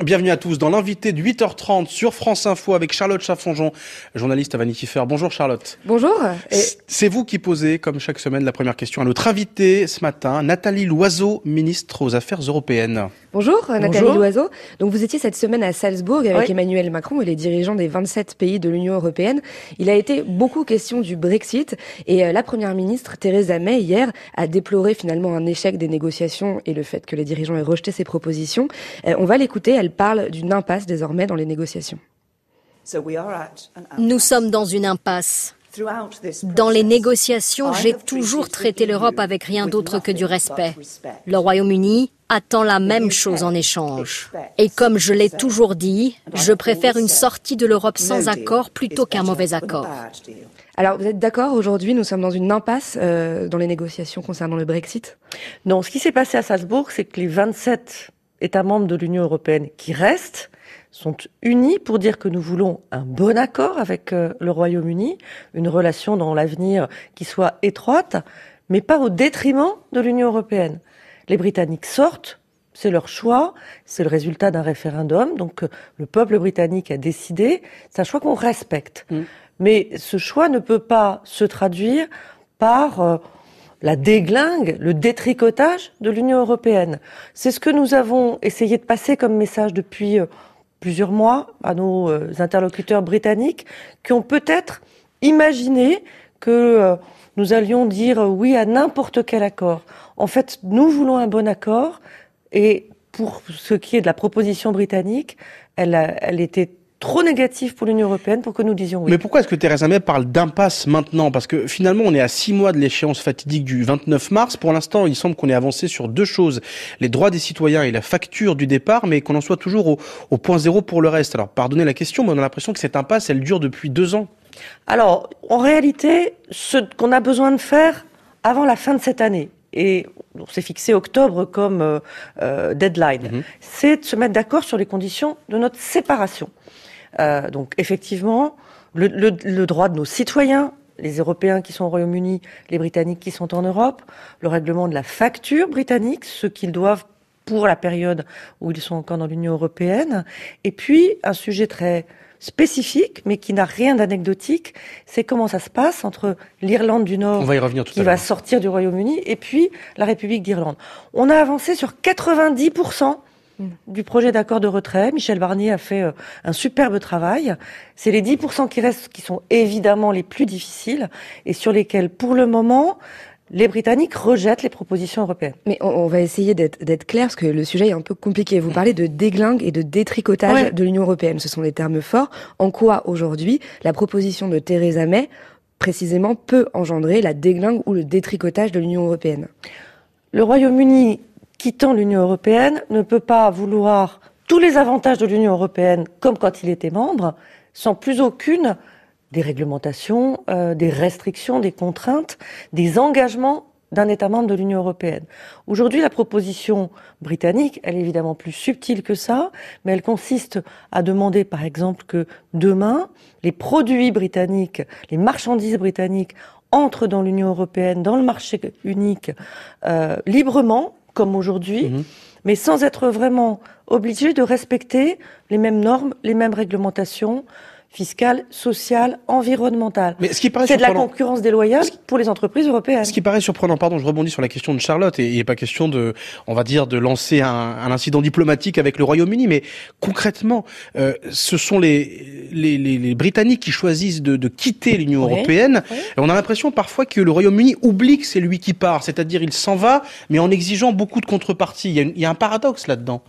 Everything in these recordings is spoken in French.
Bienvenue à tous dans l'invité de 8h30 sur France Info avec Charlotte Chaffonjon, journaliste à Vanity Fair. Bonjour Charlotte. Bonjour. C'est vous qui posez, comme chaque semaine, la première question à notre invité ce matin, Nathalie Loiseau, ministre aux Affaires européennes. Bonjour Nathalie Loiseau. Donc vous étiez cette semaine à Salzbourg avec Emmanuel Macron et les dirigeants des 27 pays de l'Union européenne. Il a été beaucoup question du Brexit et euh, la première ministre Theresa May hier a déploré finalement un échec des négociations et le fait que les dirigeants aient rejeté ses propositions. Euh, on va l'écouter elle parle d'une impasse désormais dans les négociations. Nous sommes dans une impasse. Dans les négociations, j'ai toujours traité l'Europe avec rien d'autre que du respect. Le Royaume-Uni attend la même chose en échange. Et comme je l'ai toujours dit, je préfère une sortie de l'Europe sans accord plutôt qu'un mauvais accord. Alors, vous êtes d'accord aujourd'hui, nous sommes dans une impasse euh, dans les négociations concernant le Brexit? Non, ce qui s'est passé à Salzbourg, c'est que les 27 États membres de l'Union européenne qui restent sont unis pour dire que nous voulons un bon accord avec euh, le Royaume-Uni, une relation dans l'avenir qui soit étroite, mais pas au détriment de l'Union européenne. Les Britanniques sortent, c'est leur choix, c'est le résultat d'un référendum, donc euh, le peuple britannique a décidé, c'est un choix qu'on respecte. Mm. Mais ce choix ne peut pas se traduire par euh, la déglingue, le détricotage de l'Union européenne. C'est ce que nous avons essayé de passer comme message depuis euh, plusieurs mois à nos euh, interlocuteurs britanniques qui ont peut-être imaginé que euh, nous allions dire oui à n'importe quel accord. En fait, nous voulons un bon accord et pour ce qui est de la proposition britannique, elle, était trop négatif pour l'Union européenne pour que nous disions oui. Mais pourquoi est-ce que Theresa May parle d'impasse maintenant? Parce que finalement, on est à six mois de l'échéance fatidique du 29 mars. Pour l'instant, il semble qu'on ait avancé sur deux choses les droits des citoyens et la facture du départ, mais qu'on en soit toujours au, au point zéro pour le reste. Alors, pardonnez la question, mais on a l'impression que cette impasse, elle dure depuis deux ans. Alors, en réalité, ce qu'on a besoin de faire avant la fin de cette année, et on s'est fixé octobre comme euh, euh, deadline, mhm. c'est de se mettre d'accord sur les conditions de notre séparation. Euh, donc effectivement, le, le, le, droit de nos citoyens, les Européens qui sont au Royaume-Uni, les Britanniques qui sont en Europe, le règlement de la facture britannique, ce qu'ils doivent pour la période où ils sont encore dans l'Union européenne, et puis un sujet très spécifique, mais qui n'a rien d'anecdotique, c'est comment ça se passe entre l'Irlande du Nord, qui va sortir du Royaume-Uni, et puis la République d'Irlande. On a avancé sur 90% du projet d'accord de retrait. Michel Barnier a fait euh, un superbe travail. C'est les 10% qui restent qui sont évidemment les plus difficiles et sur lesquels, pour le moment, les Britanniques rejettent les propositions européennes. Mais on, va essayer d'être clair parce que le sujet est un peu compliqué. Vous parlez de déglingue et de détricotage de l'Union européenne. Ce sont des termes forts. En quoi aujourd'hui la proposition de Theresa May précisément peut engendrer la déglingue ou le détricotage de l'Union européenne? Le Royaume-Uni quittant l'Union européenne, ne peut pas vouloir tous les avantages de l'Union européenne comme quand il était membre, sans plus aucune des réglementations, euh, des restrictions, des contraintes, des engagements d'un État membre de l'Union européenne. Aujourd'hui, la proposition britannique, elle est évidemment plus subtile que ça, mais elle consiste à demander, par exemple, que demain, les produits britanniques, les marchandises britanniques entrent dans l'Union européenne, dans le marché unique, euh, librement, comme aujourd'hui, mhm. mais sans être vraiment obligé de respecter les mêmes normes, les mêmes réglementations, fiscale, sociale, environnementale. Mais ce qui paraît c'est de la concurrence déloyale pour les entreprises européennes. Ce qui paraît surprenant, pardon, je rebondis sur la question de Charlotte, et il n'est pas question de, on va dire, de lancer un, un incident diplomatique avec le Royaume-Uni, mais concrètement, euh, ce sont les, les, les, les, Britanniques qui choisissent de, de quitter l'Union européenne. Et on a l'impression parfois que le Royaume-Uni oublie que c'est lui qui part, c'est-à-dire il s'en va, mais en exigeant beaucoup de contreparties. Il y a, il y a un paradoxe là-dedans.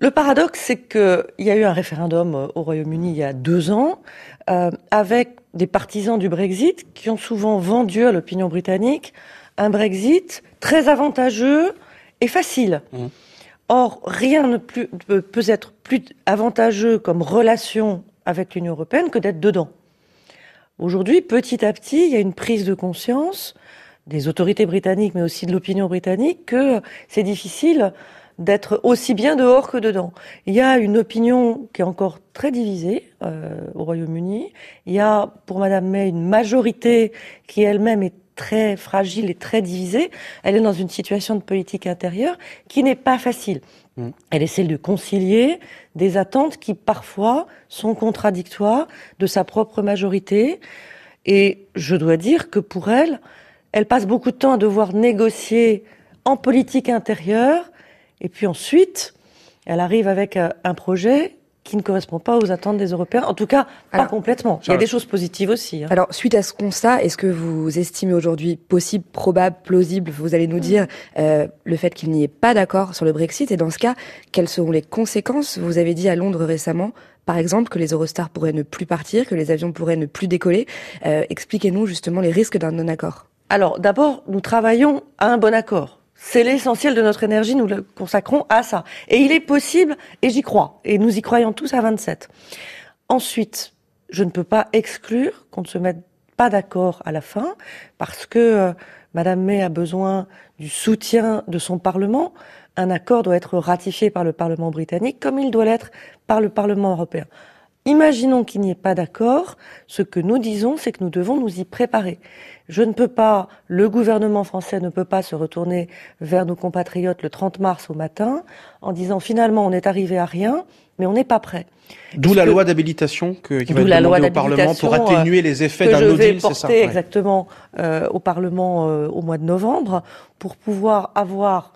Le paradoxe, c'est qu'il y a eu un référendum euh, au Royaume-Uni il y a deux ans, euh, avec des partisans du Brexit qui ont souvent vendu à l'opinion britannique un Brexit très avantageux et facile. Mmh. Or, rien ne peut être plus avantageux comme relation avec l'Union européenne que d'être dedans. Aujourd'hui, petit à petit, il y a une prise de conscience des autorités britanniques, mais aussi de l'opinion britannique, que c'est difficile d'être aussi bien dehors que dedans. Il y a une opinion qui est encore très divisée euh, au Royaume-Uni. Il y a pour Madame May une majorité qui elle-même est très fragile et très divisée. Elle est dans une situation de politique intérieure qui n'est pas facile. Mmh. Elle essaie de concilier des attentes qui parfois sont contradictoires de sa propre majorité. Et je dois dire que pour elle, elle passe beaucoup de temps à devoir négocier en politique intérieure. Et puis ensuite, elle arrive avec euh, un projet qui ne correspond pas aux attentes des Européens. En tout cas, pas complètement. Il y a des choses positives aussi. Hein. Alors, suite à ce constat, est-ce que vous estimez aujourd'hui possible, probable, plausible, vous allez nous dire, euh, le fait qu'il n'y ait pas d'accord sur le Brexit? Et dans ce cas, quelles seront les conséquences? Vous avez dit à Londres récemment, par exemple, que les Eurostars pourraient ne plus partir, que les avions pourraient ne plus décoller. Euh, expliquez-nous justement les risques d'un non-accord. Alors, d'abord, nous travaillons à un bon accord. C'est l'essentiel de notre énergie, nous le consacrons à ça. Et il est possible, et j'y crois, et nous y croyons tous à 27. Ensuite, je ne peux pas exclure qu'on ne se mette pas d'accord à la fin, parce que euh, Madame May a besoin du soutien de son Parlement. Un accord doit être ratifié par le Parlement britannique, comme il doit l'être par le Parlement européen. Imaginons qu'il n'y ait pas d'accord. Ce que nous disons, c'est que nous devons nous y préparer. Je ne peux pas, le gouvernement français ne peut pas se retourner vers nos compatriotes le 30 mars au matin en disant finalement on est arrivé à rien, mais on n'est pas prêt. D'où la loi d'habilitation qui va être demandée au Parlement pour atténuer les effets d'un no deal, c'est ça exactement euh, au Parlement euh, au mois de novembre pour pouvoir avoir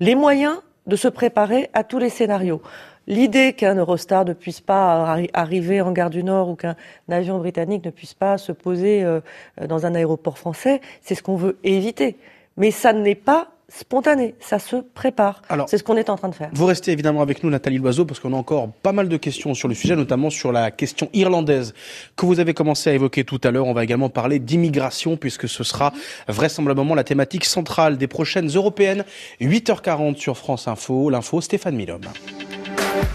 les moyens de se préparer à tous les scénarios. L'idée qu'un Eurostar ne puisse pas arriver en gare du Nord ou qu'un avion britannique ne puisse pas se poser euh, dans un aéroport français, c'est ce qu'on veut éviter. Mais ça n'est pas spontané, ça se prépare. C'est ce qu'on est en train de faire. Vous restez évidemment avec nous, Nathalie Loiseau, parce qu'on a encore pas mal de questions sur le sujet, notamment sur la question irlandaise que vous avez commencé à évoquer tout à l'heure. On va également parler d'immigration, puisque ce sera vraisemblablement la thématique centrale des prochaines européennes. 8h40 sur France Info. L'info, Stéphane Milhomme.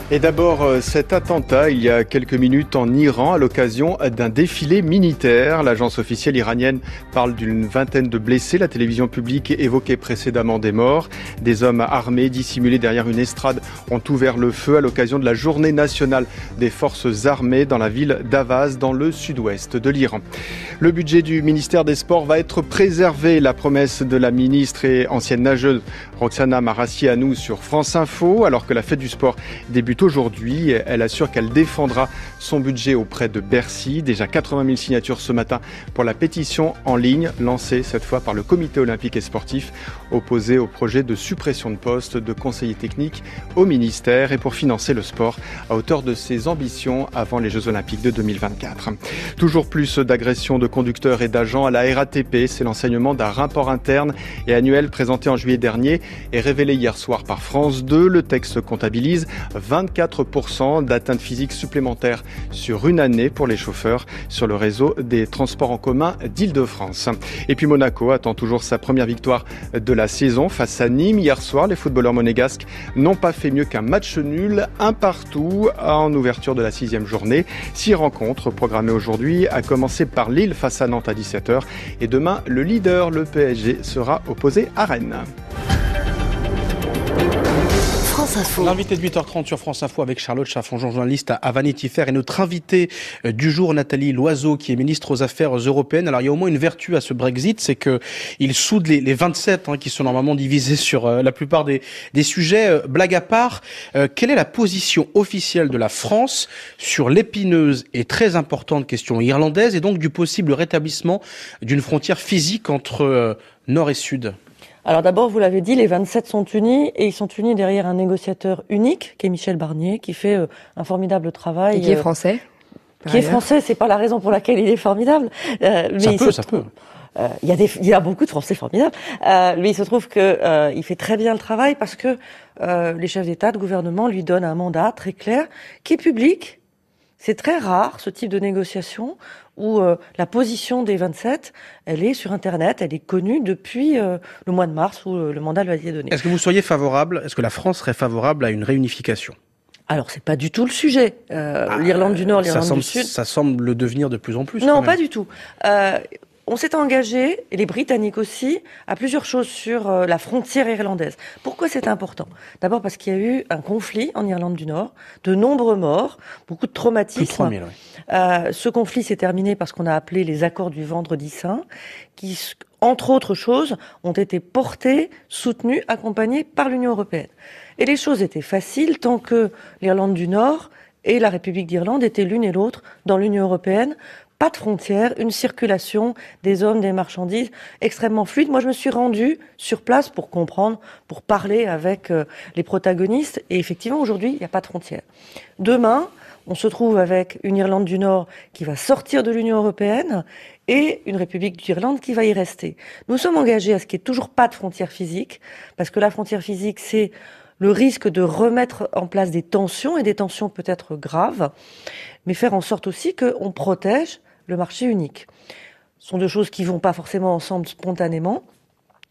Et d'abord, euh, cet attentat il y a quelques minutes en Iran à l'occasion d'un défilé militaire. L'agence officielle iranienne parle d'une vingtaine de blessés. La télévision publique évoquait précédemment des morts. Des hommes armés dissimulés derrière une estrade ont ouvert le feu à l'occasion de la journée nationale des forces armées dans la ville d'Avaz, dans le sud-ouest de l'Iran. Le budget du ministère des Sports va être préservé. La promesse de la ministre et ancienne nageuse Roxana Marassi à nous sur France Info, alors que la fête du sport débute aujourd'hui. Elle assure qu'elle défendra son budget auprès de Bercy. Déjà 80 000 signatures ce matin pour la pétition en ligne lancée cette fois par le comité olympique et sportif opposé au projet de suppression de postes de conseiller technique au ministère et pour financer le sport à hauteur de ses ambitions avant les Jeux olympiques de 2024. Toujours plus d'agressions de conducteurs et d'agents à la RATP. C'est l'enseignement d'un rapport interne et annuel présenté en juillet dernier et révélé hier soir par France 2. Le texte comptabilise 20 24% d'atteintes physiques supplémentaires sur une année pour les chauffeurs sur le réseau des transports en commun d'Île-de-France. Et puis Monaco attend toujours sa première victoire de la saison face à Nîmes. Hier soir, les footballeurs monégasques n'ont pas fait mieux qu'un match nul, un partout en ouverture de la sixième journée. Six rencontres programmées aujourd'hui, à commencer par Lille face à Nantes à 17h. Et demain, le leader, le PSG, sera opposé à Rennes. L'invité de 8h30 sur France Info avec Charlotte Chaffon, journaliste à Vanity Fair et notre invité euh, du jour, Nathalie Loiseau, qui est ministre aux Affaires européennes. Alors il y a au moins une vertu à ce Brexit, c'est que il soude les, 27 hein, qui sont normalement divisés sur euh, la plupart des, sujets. Euh, blague à part, quelle est la position officielle de la France sur l'épineuse et très importante question irlandaise et donc du possible rétablissement d'une frontière physique entre nord et sud? Alors d'abord, vous l'avez dit, les 27 sont unis et ils sont unis derrière un négociateur unique, qui est Michel Barnier, qui fait euh, un formidable travail. Et qui est euh, français. Qui est français, c'est pas la raison pour laquelle il est formidable. Euh, mais ça peut, ça peut. il y a des, il y a beaucoup de Français formidables. mais il se trouve que il fait très bien le travail parce que les chefs d'État, de gouvernement lui donnent un mandat très clair, qui est public. C'est très rare ce type de négociation où euh, la position des 27, elle est sur Internet, elle est connue depuis euh, le mois de mars où euh, le mandat lui a été donné. Est-ce que vous seriez favorable, est-ce que la France serait favorable à une réunification? Alors c'est pas du tout le sujet. Ah, L'Irlande du Nord, l'Irlande du Sud. Ça semble le devenir de plus en plus. Non, pas du tout. On s'est engagé, et les Britanniques aussi, à plusieurs choses sur euh, la frontière irlandaise. Pourquoi c'est important? D'abord parce qu'il y a eu un conflit en Irlande du Nord, de nombreux morts, beaucoup de traumatismes. euh, ce conflit s'est terminé par ce qu'on a appelé les accords du Vendredi Saint, qui, entre autres choses, ont été portés, soutenus, accompagnés par l'Union européenne. Et les choses étaient faciles tant que l'Irlande du Nord et la République d'Irlande étaient l'une et l'autre dans l'Union européenne pas de frontières, une circulation des hommes, des marchandises extrêmement fluide. Moi, je me suis rendue sur place pour comprendre, pour parler avec euh, les protagonistes. Et effectivement, aujourd'hui, il n'y a pas de frontières. Demain, on se trouve avec une Irlande du Nord qui va sortir de l'Union européenne et une République d'Irlande qui va y rester. Nous sommes engagés à ce qu'il n'y ait toujours pas de frontières physiques, parce que la frontière physique, c'est le risque de remettre en place des tensions, et des tensions peut-être graves, mais faire en sorte aussi qu'on protège le marché unique. Ce sont deux choses qui vont pas forcément ensemble spontanément.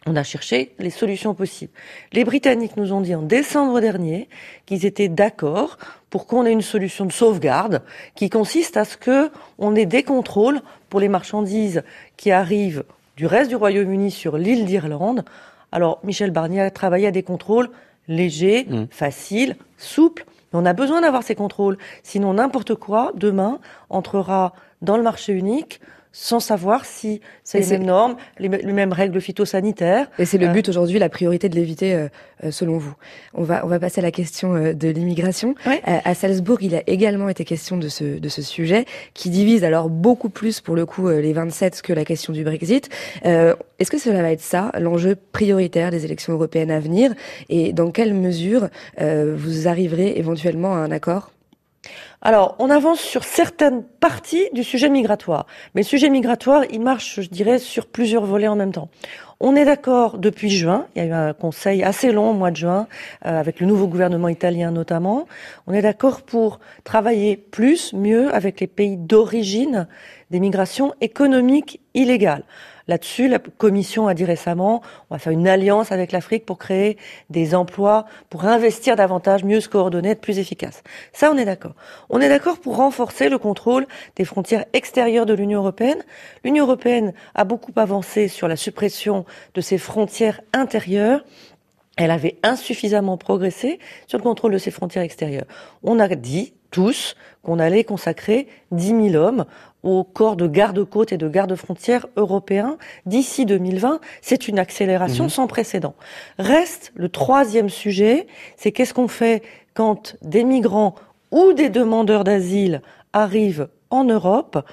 On a cherché les solutions possibles. Les Britanniques nous ont dit en décembre dernier qu'ils étaient d'accord pour qu'on ait une solution de sauvegarde qui consiste à ce que on ait des contrôles pour les marchandises qui arrivent du reste du Royaume-Uni sur l'île d'Irlande. Alors, Michel Barnier a travaillé à des contrôles légers, mmh. faciles, souples. On a besoin d'avoir ces contrôles. Sinon, n'importe quoi, demain, entrera dans le marché unique sans savoir si c'est les mêmes normes, les, mêmes règles phytosanitaires. Et c'est le euh, but aujourd'hui, la priorité de l'éviter, euh, euh, selon vous. On va, on va passer à la question de l'immigration. à Salzbourg, il a également été question de ce, de ce sujet, qui divise alors beaucoup plus, pour le coup, les 27 que la question du Brexit. Est-ce que cela va être ça, l'enjeu prioritaire des élections européennes à venir? Et dans quelle mesure vous arriverez éventuellement à un accord? Alors, on avance sur certaines parties du sujet migratoire. Mais le sujet migratoire, il marche, je dirais, sur plusieurs volets en même temps. On est d'accord depuis juin, il y a eu un conseil assez long au mois de juin, euh, avec le nouveau gouvernement italien notamment. On est d'accord pour travailler plus, mieux avec les pays d'origine des migrations économiques illégales. Là-dessus, la Commission a dit récemment, on va faire une alliance avec l'Afrique pour créer des emplois, pour investir davantage, mieux se coordonner, être plus efficace. Ça, on est d'accord. On est d'accord pour renforcer le contrôle des frontières extérieures de l'Union européenne. L'Union européenne a beaucoup avancé sur la suppression de ses frontières intérieures elle avait insuffisamment progressé sur le contrôle de ses frontières extérieures. On a dit tous qu'on allait consacrer 10 000 hommes au corps de garde-côtes et de garde-frontières européens d'ici 2020. C'est une accélération mhm. sans précédent. Reste le troisième sujet, c'est qu'est-ce qu'on fait quand des migrants ou des demandeurs d'asile arrivent en Europe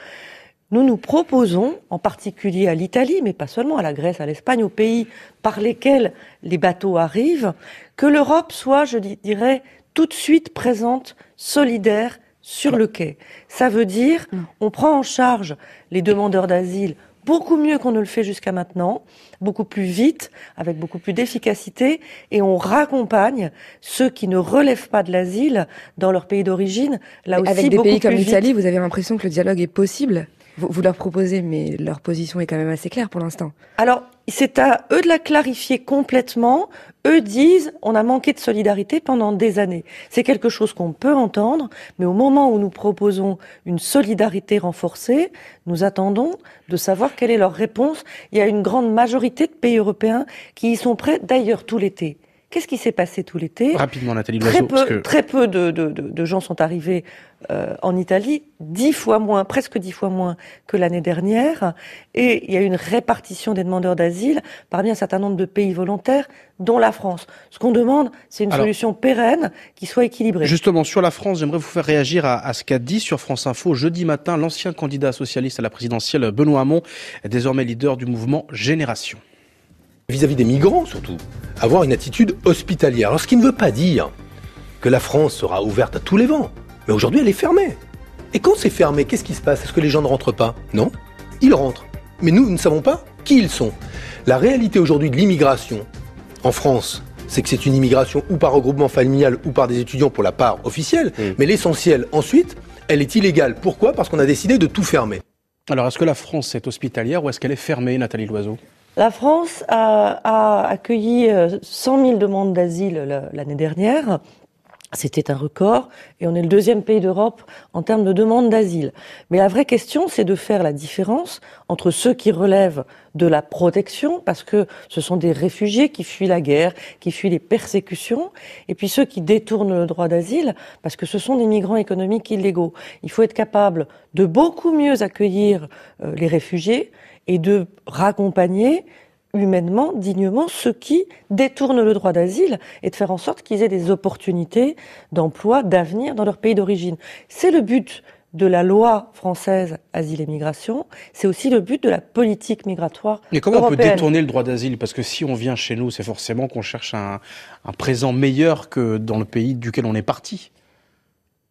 nous nous proposons, en particulier à l'Italie, mais pas seulement, à la Grèce, à l'Espagne, aux pays par lesquels les bateaux arrivent, que l'Europe soit, je dirais, tout de suite présente, solidaire sur le quai. Ça veut dire, mm. on prend en charge les demandeurs d'asile beaucoup mieux qu'on ne le fait jusqu'à maintenant, beaucoup plus vite, avec beaucoup plus d'efficacité, et on raccompagne ceux qui ne relèvent pas de l'asile dans leur pays d'origine, là aussi Avec des pays comme l'Italie, vous avez l'impression que le dialogue est possible? Vous, leur proposez, mais leur position est quand même assez claire pour l'instant. Alors, c'est à eux de la clarifier complètement. Eux disent, on a manqué de solidarité pendant des années. C'est quelque chose qu'on peut entendre, mais au moment où nous proposons une solidarité renforcée, nous attendons de savoir quelle est leur réponse. Il y a une grande majorité de pays européens qui y sont prêts, d'ailleurs tout l'été. Qu'est-ce qui s'est passé tout l'été? Rapidement, Nathalie Loiseau. Très peu, très peu de, de, de, gens sont arrivés euh, en Italie, dix fois moins, presque dix fois moins que l'année dernière. Et il y a une répartition des demandeurs d'asile parmi un certain nombre de pays volontaires, dont la France. Ce qu'on demande, c'est une solution pérenne qui soit équilibrée. Justement, sur la France, j'aimerais vous faire réagir à, à ce qu'a dit sur France Info jeudi matin l'ancien candidat socialiste à la présidentielle, Benoît Hamon, désormais leader du mouvement Génération vis-à-vis des migrants surtout, avoir une attitude hospitalière. Alors ce qui ne veut pas dire que la France sera ouverte à tous les vents, mais aujourd'hui elle est fermée. Et quand c'est fermé, qu'est-ce qui se passe? Est-ce que les gens ne rentrent pas? Non, ils rentrent. Mais nous, nous ne savons pas qui ils sont. La réalité aujourd'hui de l'immigration en France, c'est que c'est une immigration ou par regroupement familial ou par des étudiants pour la part officielle, mm. mais l'essentiel ensuite, elle est illégale. Pourquoi? Parce qu'on a décidé de tout fermer. Alors est-ce que la France est hospitalière ou est-ce qu'elle est fermée, Nathalie Loiseau? La France a, accueilli 100 euh, 000 demandes d'asile l'année dernière. C'était un record et on est le deuxième pays d'Europe en termes de demande d'asile. Mais la vraie question, c'est de faire la différence entre ceux qui relèvent de la protection, parce que ce sont des réfugiés qui fuient la guerre, qui fuient les persécutions, et puis ceux qui détournent le droit d'asile, parce que ce sont des migrants économiques illégaux. Il faut être capable de beaucoup mieux accueillir euh, les réfugiés et de raccompagner humainement, dignement, ceux qui détournent le droit d'asile et de faire en sorte qu'ils aient des opportunités d'emploi, d'avenir dans leur pays d'origine. C'est le but de la loi française asile et migration, c'est aussi le but de la politique migratoire. Mais comment on peut détourner le droit d'asile? Parce que si on vient chez nous, c'est forcément qu'on cherche un, un présent meilleur que dans le pays duquel on est parti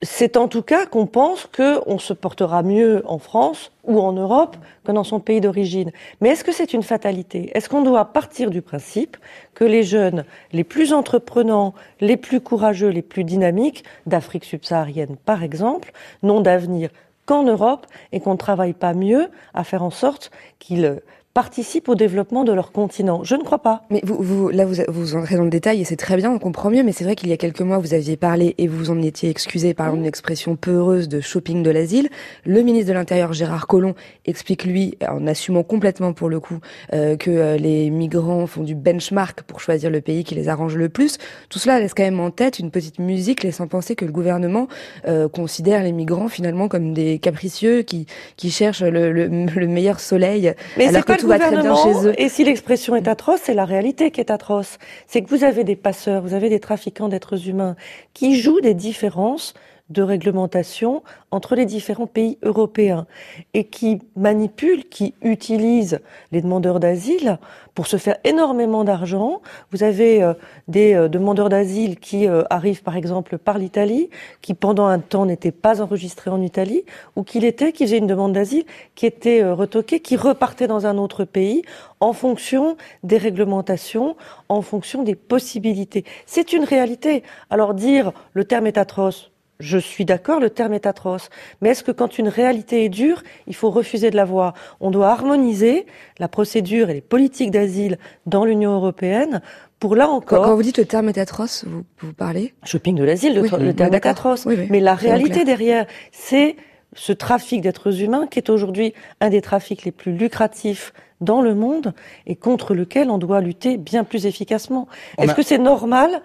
c'est en tout cas qu'on pense qu'on se portera mieux en France ou en Europe que dans son pays d'origine. Mais est-ce que c'est une fatalité? Est-ce qu'on doit partir du principe que les jeunes les plus entreprenants, les plus courageux, les plus dynamiques, d'Afrique subsaharienne par exemple, n'ont d'avenir qu'en Europe et qu'on ne travaille pas mieux à faire en sorte qu'ils participent au développement de leur continent. Je ne crois pas. Mais vous, vous là, vous, vous entrez dans le détail et c'est très bien, on comprend mieux, mais c'est vrai qu'il y a quelques mois, vous aviez parlé et vous en étiez excusé par une expression peu heureuse de shopping de l'asile. Le ministre de l'Intérieur, Gérard Collomb, explique, lui, en assumant complètement pour le coup, euh, que euh, les migrants font du benchmark pour choisir le pays qui les arrange le plus. Tout cela laisse quand même en tête une petite musique laissant penser que le gouvernement euh, considère les migrants finalement comme des capricieux qui, qui cherchent le, le, le meilleur soleil. Mais alors que et si l'expression est atroce, c'est la réalité qui est atroce. C'est que vous avez des passeurs, vous avez des trafiquants d'êtres humains qui jouent des différences de réglementation entre les différents pays européens et qui manipulent, qui utilisent les demandeurs d'asile pour se faire énormément d'argent. Vous avez euh, des euh, demandeurs d'asile qui euh, arrivent par exemple par l'Italie, qui pendant un temps n'étaient pas enregistrés en Italie, ou qui l'étaient, qui une demande d'asile, qui était retoquée, qui repartaient dans un autre pays en fonction des réglementations, en fonction des possibilités. C'est une réalité. Alors dire le terme est atroce, je suis d'accord, le terme est atroce. Mais est-ce que quand une réalité est dure, il faut refuser de la voir? On doit harmoniser la procédure et les politiques d'asile dans l'Union européenne pour là encore. Quand vous dites le terme est atroce, vous, vous parlez? Shopping de l'asile, le, terme est atroce. Mais la réalité derrière, c'est ce trafic d'êtres humains qui est aujourd'hui un des trafics les plus lucratifs dans le monde et contre lequel on doit lutter bien plus efficacement. Est-ce que c'est normal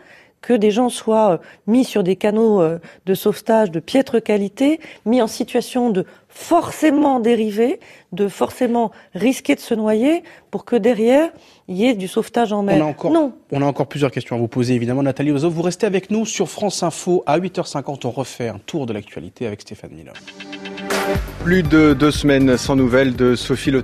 que des gens soient euh, mis sur des canaux euh, de sauvetage de piètre qualité, mis en situation de forcément dériver, de forcément risquer de se noyer, pour que derrière, il y ait du sauvetage en mer. On a encore, non. On a encore plusieurs questions à vous poser, évidemment. Nathalie Ozo, vous restez avec nous sur France Info. À 8h50, on refait un tour de l'actualité avec Stéphane Miller. Plus de deux semaines sans nouvelles de Sophie Le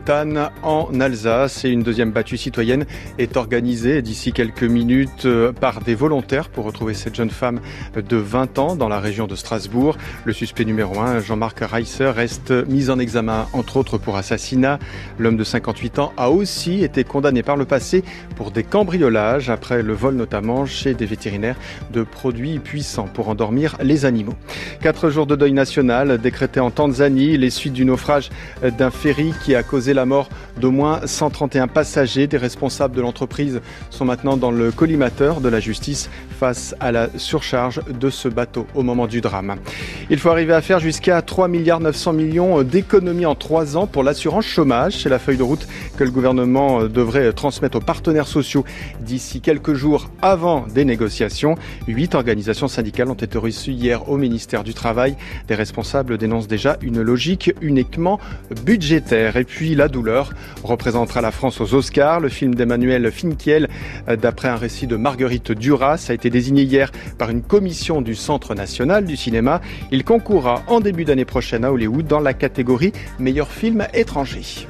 en Alsace et une deuxième battue citoyenne est organisée d'ici quelques minutes euh, par des volontaires pour retrouver cette jeune femme de 20 ans dans la région de Strasbourg. Le suspect numéro 1, Jean-Marc Reisser, reste mis en examen entre autres pour assassinat. L'homme de 58 ans a aussi été condamné par le passé pour des cambriolages après le vol notamment chez des vétérinaires de produits puissants pour endormir les animaux. Quatre jours de deuil national décrétés en Tanzanie les suites du naufrage d'un ferry qui a causé la mort d'au moins 131 passagers. Des responsables de l'entreprise sont maintenant dans le collimateur de la justice face à la surcharge de ce bateau au moment du drame. Il faut arriver à faire jusqu'à 3 milliards 900 millions d'économies en trois ans pour l'assurance chômage. C'est la feuille de route que le gouvernement devrait transmettre aux partenaires sociaux d'ici quelques jours avant des négociations. Huit organisations syndicales ont été reçues hier au ministère du Travail. Des responsables dénoncent déjà une logique uniquement budgétaire. Et puis la douleur représentera la France aux Oscars. Le film d'Emmanuel Finkiel, euh, d'après un récit de Marguerite Duras, a été désigné hier par une commission du Centre national du cinéma. Il concourra en début d'année prochaine à Hollywood dans la catégorie meilleur film étranger.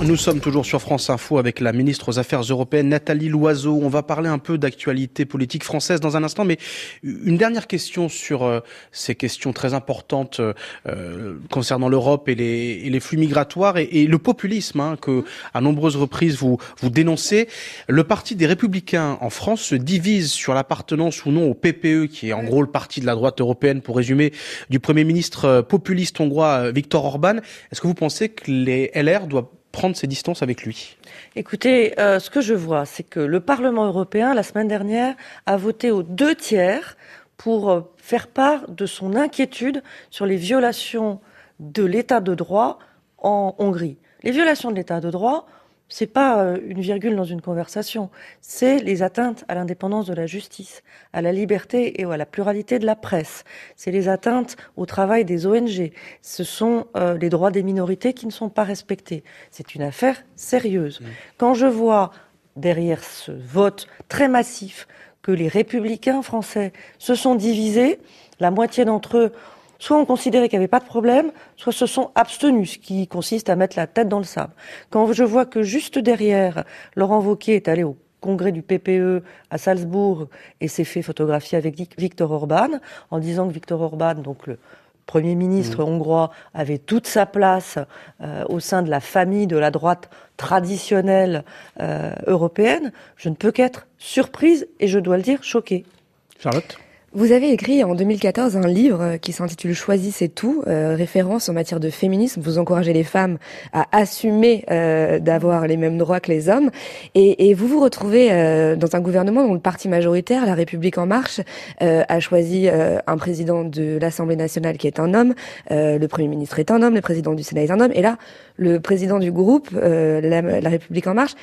Nous sommes toujours sur France Info avec la ministre aux Affaires européennes Nathalie Loiseau. On va parler un peu d'actualité politique française dans un instant, mais une dernière question sur euh, ces questions très importantes euh, concernant l'Europe et les, et les, flux migratoires et, et le populisme hein, que à nombreuses reprises vous vous dénoncez. Le parti des Républicains en France se divise sur l'appartenance ou non au PPE, qui est en gros le parti de la droite européenne, pour résumer, du Premier ministre euh, populiste hongrois Viktor Orban. Est-ce que vous pensez que les LR doivent prendre ses distances avec lui Écoutez, euh, ce que je vois, c'est que le Parlement européen, la semaine dernière, a voté aux deux tiers pour euh, faire part de son inquiétude sur les violations de l'état de droit en Hongrie. Les violations de l'état de droit, c'est pas euh, une virgule dans une conversation, c'est les atteintes à l'indépendance de la justice, à la liberté et à la pluralité de la presse. C'est les atteintes au travail des ONG. Ce sont euh, les droits des minorités qui ne sont pas respectés. C'est une affaire sérieuse. Mmh. Quand je vois derrière ce vote très massif que les républicains français se sont divisés, la moitié d'entre eux soit ont considéré qu'il n'y avait pas de problème, soit se sont abstenus, ce qui consiste à mettre la tête dans le sable. Quand je vois que juste derrière, Laurent Wauquiez est allé au congrès du PPE à Salzbourg et s'est fait photographier avec Viktor Orban, en disant que Viktor Orban, donc le Premier ministre mmh. hongrois, avait toute sa place euh, au sein de la famille de la droite traditionnelle euh, européenne, je ne peux qu'être surprise et je dois le dire choquée. Charlotte? Vous avez écrit en 2014 un livre qui s'intitule Choisissez tout, euh, référence en matière de féminisme. Vous encouragez les femmes à assumer euh, d'avoir les mêmes droits que les hommes. Et, vous vous retrouvez euh, dans un gouvernement dont le parti majoritaire, La République en marche, euh, a choisi euh, un président de l'Assemblée nationale qui est un homme, le Premier ministre est un homme, le président du Sénat est un homme. Et là, le président du groupe, la République en marche,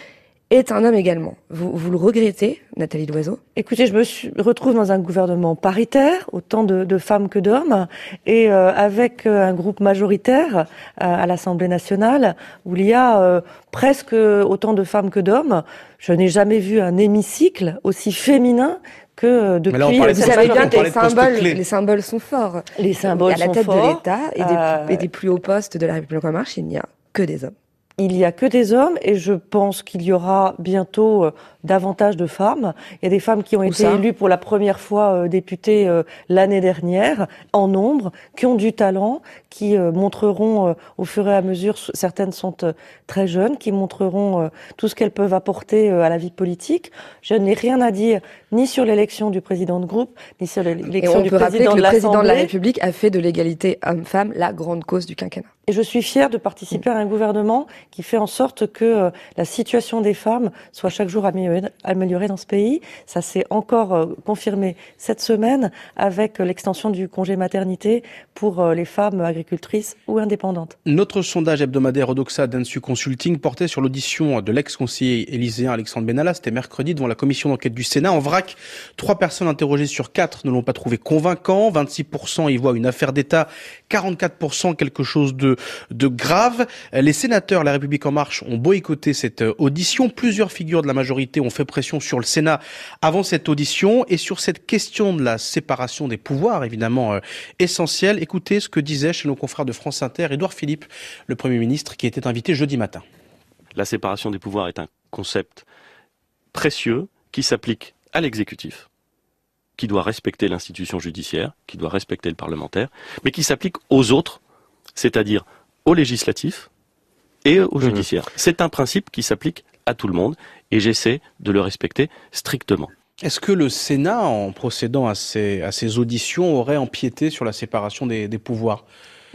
est un homme également. Vous, vous le regrettez, Nathalie Loiseau? Écoutez, je me suis, retrouve dans un gouvernement paritaire, autant de, de femmes que d'hommes, et euh, avec euh, un groupe majoritaire euh, à l'Assemblée nationale où il y a presque autant de femmes que d'hommes. Je n'ai jamais vu un hémicycle aussi féminin que depuis. Vous savez bien que les symboles, les symboles sont forts. Les symboles sont forts. À la tête de l'État et, des, et des plus hauts postes de la République en marche, il n'y a que des hommes il y a que des hommes et je pense qu'il y aura bientôt euh, davantage de femmes. Il y a des femmes qui ont été élues pour la première fois euh, députées euh, l'année dernière, en nombre, qui ont du talent, qui montreront au fur et à mesure, certaines sont très jeunes, qui montreront tout ce qu'elles peuvent apporter à la vie politique. Je n'ai rien à dire ni sur l'élection du président de groupe, ni sur l'élection du président de Le président de la République a fait de l'égalité homme-femme la grande cause du quinquennat. Et je suis fière de participer à un gouvernement qui fait en sorte que euh, la situation des femmes soit chaque jour améliorée dans ce pays. Ça s'est encore euh, confirmé cette semaine avec euh, l'extension du congé maternité pour les femmes agricultrices ou indépendantes. Notre sondage hebdomadaire Odoxa d'Ansu Consulting portait sur l'audition de l'ex-conseiller élyséen Alexandre Benalla. C'était mercredi devant la commission d'enquête du Sénat. En vrac, trois personnes interrogées sur quatre ne l'ont pas trouvé convaincant. 26% y voient une affaire d'État, 44% quelque chose de de grave. Les sénateurs La République en marche ont boycotté cette euh, audition. Plusieurs figures de la majorité ont fait pression sur le Sénat avant cette audition et sur cette question de la séparation des pouvoirs, évidemment euh, essentielle. Écoutez ce que disait chez nos confrères de France Inter Édouard Philippe, le Premier ministre, qui était invité jeudi matin. La séparation des pouvoirs est un concept précieux qui s'applique à l'exécutif, qui doit respecter l'institution judiciaire, qui doit respecter le parlementaire, mais qui s'applique aux autres c'est-à-dire au législatif et au mmh. judiciaire. C'est un principe qui s'applique à tout le monde et j'essaie de le respecter strictement. Est-ce que le Sénat, en procédant à ces, à ces auditions, aurait empiété sur la séparation des, des pouvoirs?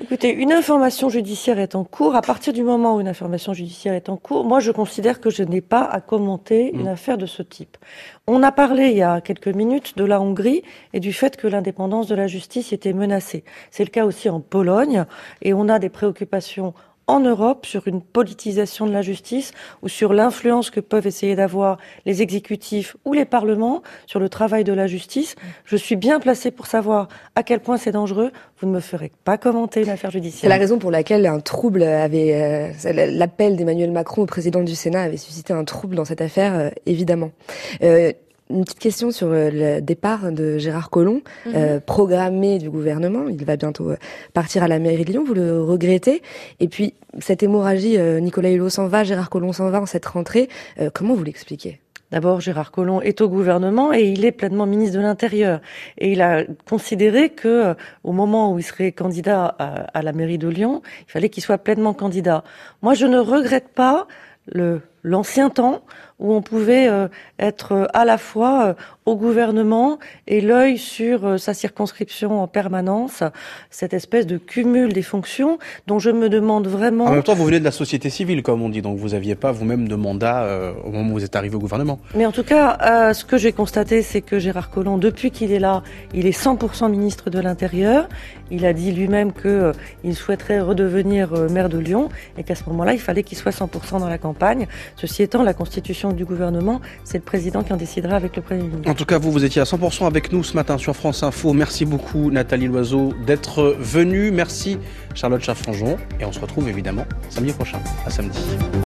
Écoutez, une information judiciaire est en cours. À partir du moment où une information judiciaire est en cours, moi je considère que je n'ai pas à commenter une mmh. affaire de ce type. On a parlé il y a quelques minutes de la Hongrie et du fait que l'indépendance de la justice était menacée. C'est le cas aussi en Pologne et on a des préoccupations en Europe sur une politisation de la justice ou sur l'influence que peuvent essayer d'avoir les exécutifs ou les parlements sur le travail de la justice. Je suis bien placée pour savoir à quel point c'est dangereux. Vous ne me ferez pas commenter une affaire judiciaire. C'est la raison pour laquelle un trouble avait, euh, l'appel d'Emmanuel Macron au président du Sénat avait suscité un trouble dans cette affaire, euh, évidemment. Euh, une petite question sur euh, le départ de Gérard Collomb, mhm. euh, programmé du gouvernement. Il va bientôt euh, partir à la mairie de Lyon. Vous le regrettez? Et puis, cette hémorragie, Nicolas Hulot s'en va, Gérard Collomb s'en va en cette rentrée. comment vous l'expliquez? D'abord, Gérard Collomb est au gouvernement et il est pleinement ministre de l'Intérieur. Et il a considéré que, au moment où il serait candidat à, à la mairie de Lyon, il fallait qu'il soit pleinement candidat. Moi, je ne regrette pas le l'ancien temps où on pouvait être à la fois au gouvernement et l'œil sur sa circonscription en permanence, cette espèce de cumul des fonctions dont je me demande vraiment... En même temps, vous venez de la société civile, comme on dit, donc vous n'aviez pas vous-même de mandat au moment où vous êtes arrivé au gouvernement. Mais en tout cas, ce que j'ai constaté, c'est que Gérard Collomb, depuis qu'il est là, il est 100% ministre de l'Intérieur. Il a dit lui-même qu'il euh, souhaiterait redevenir euh, maire de Lyon et qu'à ce moment-là, il fallait qu'il soit 100% dans la campagne. Ceci étant, la constitution du gouvernement, c'est le président qui en décidera avec le Premier ministre. En tout cas, vous, vous étiez à 100% avec nous ce matin sur France Info. Merci beaucoup, Nathalie Loiseau, d'être venue. Merci, Charlotte Chaffranjon. Et on se retrouve évidemment samedi prochain. À samedi.